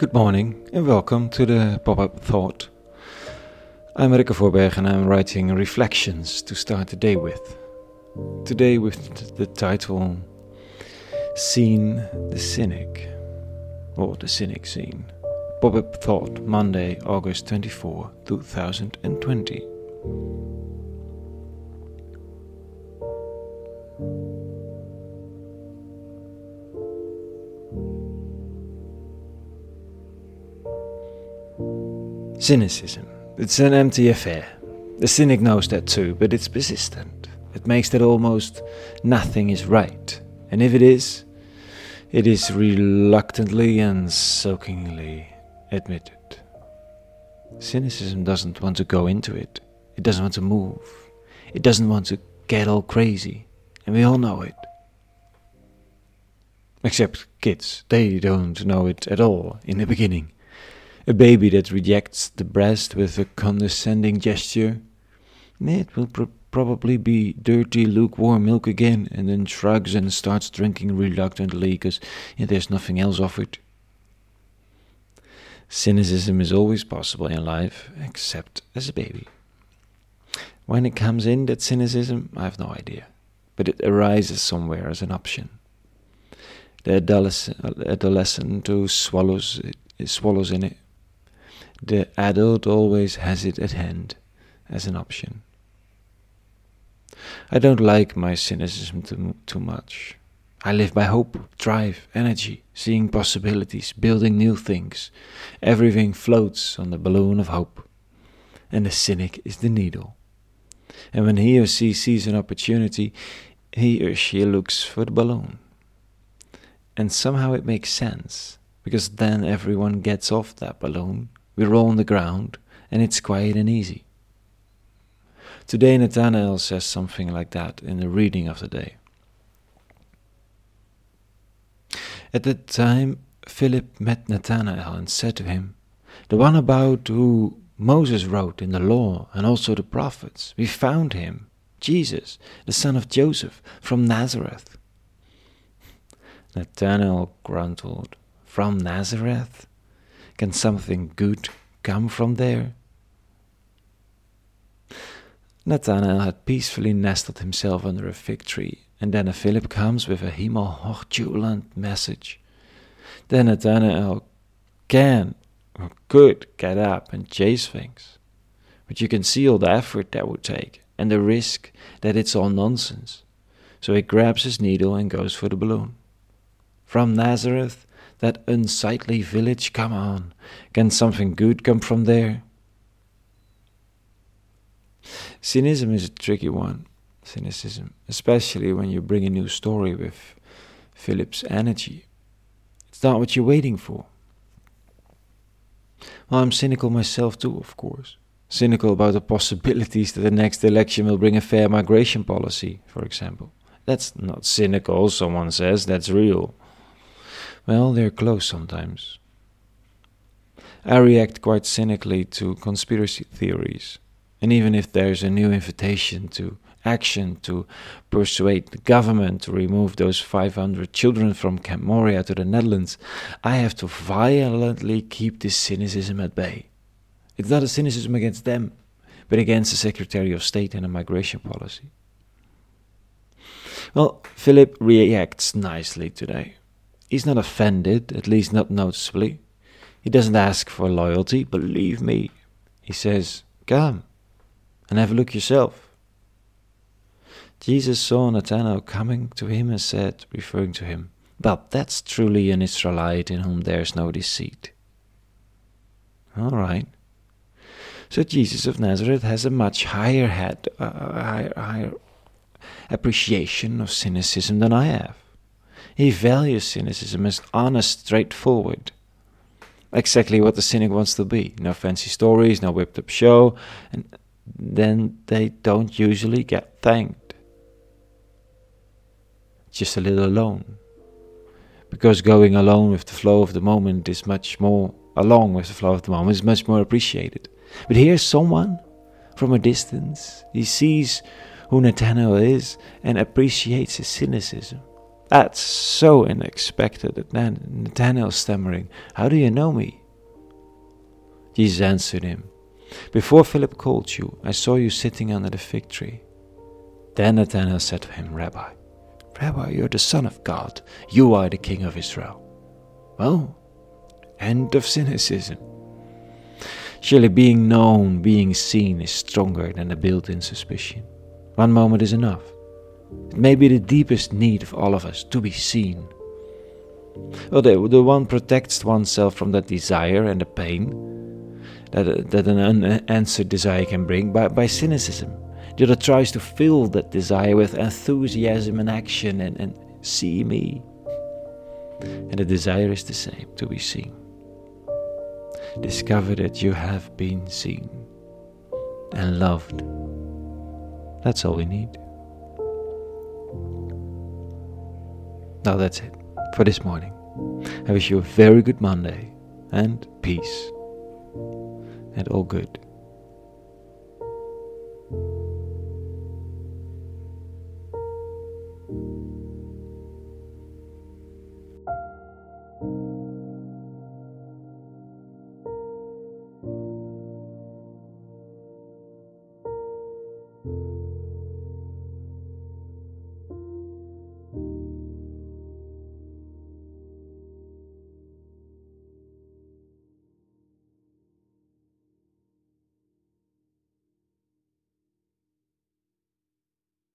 Good morning and welcome to the Pop Up Thought. I'm Rikke Voorberg and I'm writing reflections to start the day with. Today with the title Scene the Cynic, or The Cynic Scene. Pop Up Thought, Monday, August 24, 2020. Cynicism. It's an empty affair. The cynic knows that too, but it's persistent. It makes that almost nothing is right. And if it is, it is reluctantly and soakingly admitted. Cynicism doesn't want to go into it. It doesn't want to move. It doesn't want to get all crazy. And we all know it. Except kids. They don't know it at all in the beginning. A baby that rejects the breast with a condescending gesture. It will pr- probably be dirty, lukewarm milk again, and then shrugs and starts drinking reluctantly because yeah, there's nothing else offered. Cynicism is always possible in life, except as a baby. When it comes in, that cynicism, I have no idea, but it arises somewhere as an option. The adolescent, adolescent who swallows it, swallows in it the adult always has it at hand as an option. I don't like my cynicism too, too much. I live by hope, drive, energy, seeing possibilities, building new things. Everything floats on the balloon of hope. And the cynic is the needle. And when he or she sees an opportunity, he or she looks for the balloon. And somehow it makes sense, because then everyone gets off that balloon we roll on the ground, and it's quiet and easy. Today, Nathanael says something like that in the reading of the day. At that time, Philip met Nathanael and said to him, The one about who Moses wrote in the law and also the prophets, we found him, Jesus, the son of Joseph, from Nazareth. Nathanael grunted, From Nazareth? Can something good come from there? Nathanael had peacefully nestled himself under a fig tree, and then a Philip comes with a jubilant message. Then Nathanael can or could get up and chase things. But you can see all the effort that would take, and the risk that it's all nonsense. So he grabs his needle and goes for the balloon. From Nazareth that unsightly village, come on. Can something good come from there? Cynicism is a tricky one. Cynicism, especially when you bring a new story with Philip's energy. It's not what you're waiting for. Well, I'm cynical myself too, of course. Cynical about the possibilities that the next election will bring a fair migration policy, for example. That's not cynical, someone says, that's real. Well, they're close sometimes. I react quite cynically to conspiracy theories, and even if there's a new invitation to action to persuade the government to remove those 500 children from Camp Moria to the Netherlands, I have to violently keep this cynicism at bay. It's not a cynicism against them, but against the Secretary of State and a migration policy. Well, Philip reacts nicely today. He's not offended, at least not noticeably. He doesn't ask for loyalty, believe me. He says, Come and have a look yourself. Jesus saw Nathanael coming to him and said, referring to him, But that's truly an Israelite in whom there's no deceit. All right. So Jesus of Nazareth has a much higher head, uh, higher, higher appreciation of cynicism than I have. He values cynicism as honest, straightforward. Exactly what the cynic wants to be. No fancy stories, no whipped up show, and then they don't usually get thanked. Just a little alone. Because going alone with the flow of the moment is much more, along with the flow of the moment, is much more appreciated. But here's someone from a distance. He sees who Nathanael is and appreciates his cynicism That's so unexpected. Nathanael stammering, How do you know me? Jesus answered him, Before Philip called you, I saw you sitting under the fig tree. Then Nathanael said to him, Rabbi, Rabbi, you're the Son of God. You are the King of Israel. Well, end of cynicism. Surely being known, being seen is stronger than a built in suspicion. One moment is enough. It may be the deepest need of all of us to be seen. Well, the, the one protects oneself from that desire and the pain that, that an unanswered desire can bring by, by cynicism. The other tries to fill that desire with enthusiasm and action and, and see me. And the desire is the same to be seen. Discover that you have been seen and loved. That's all we need. Now that's it for this morning. I wish you a very good Monday and peace and all good.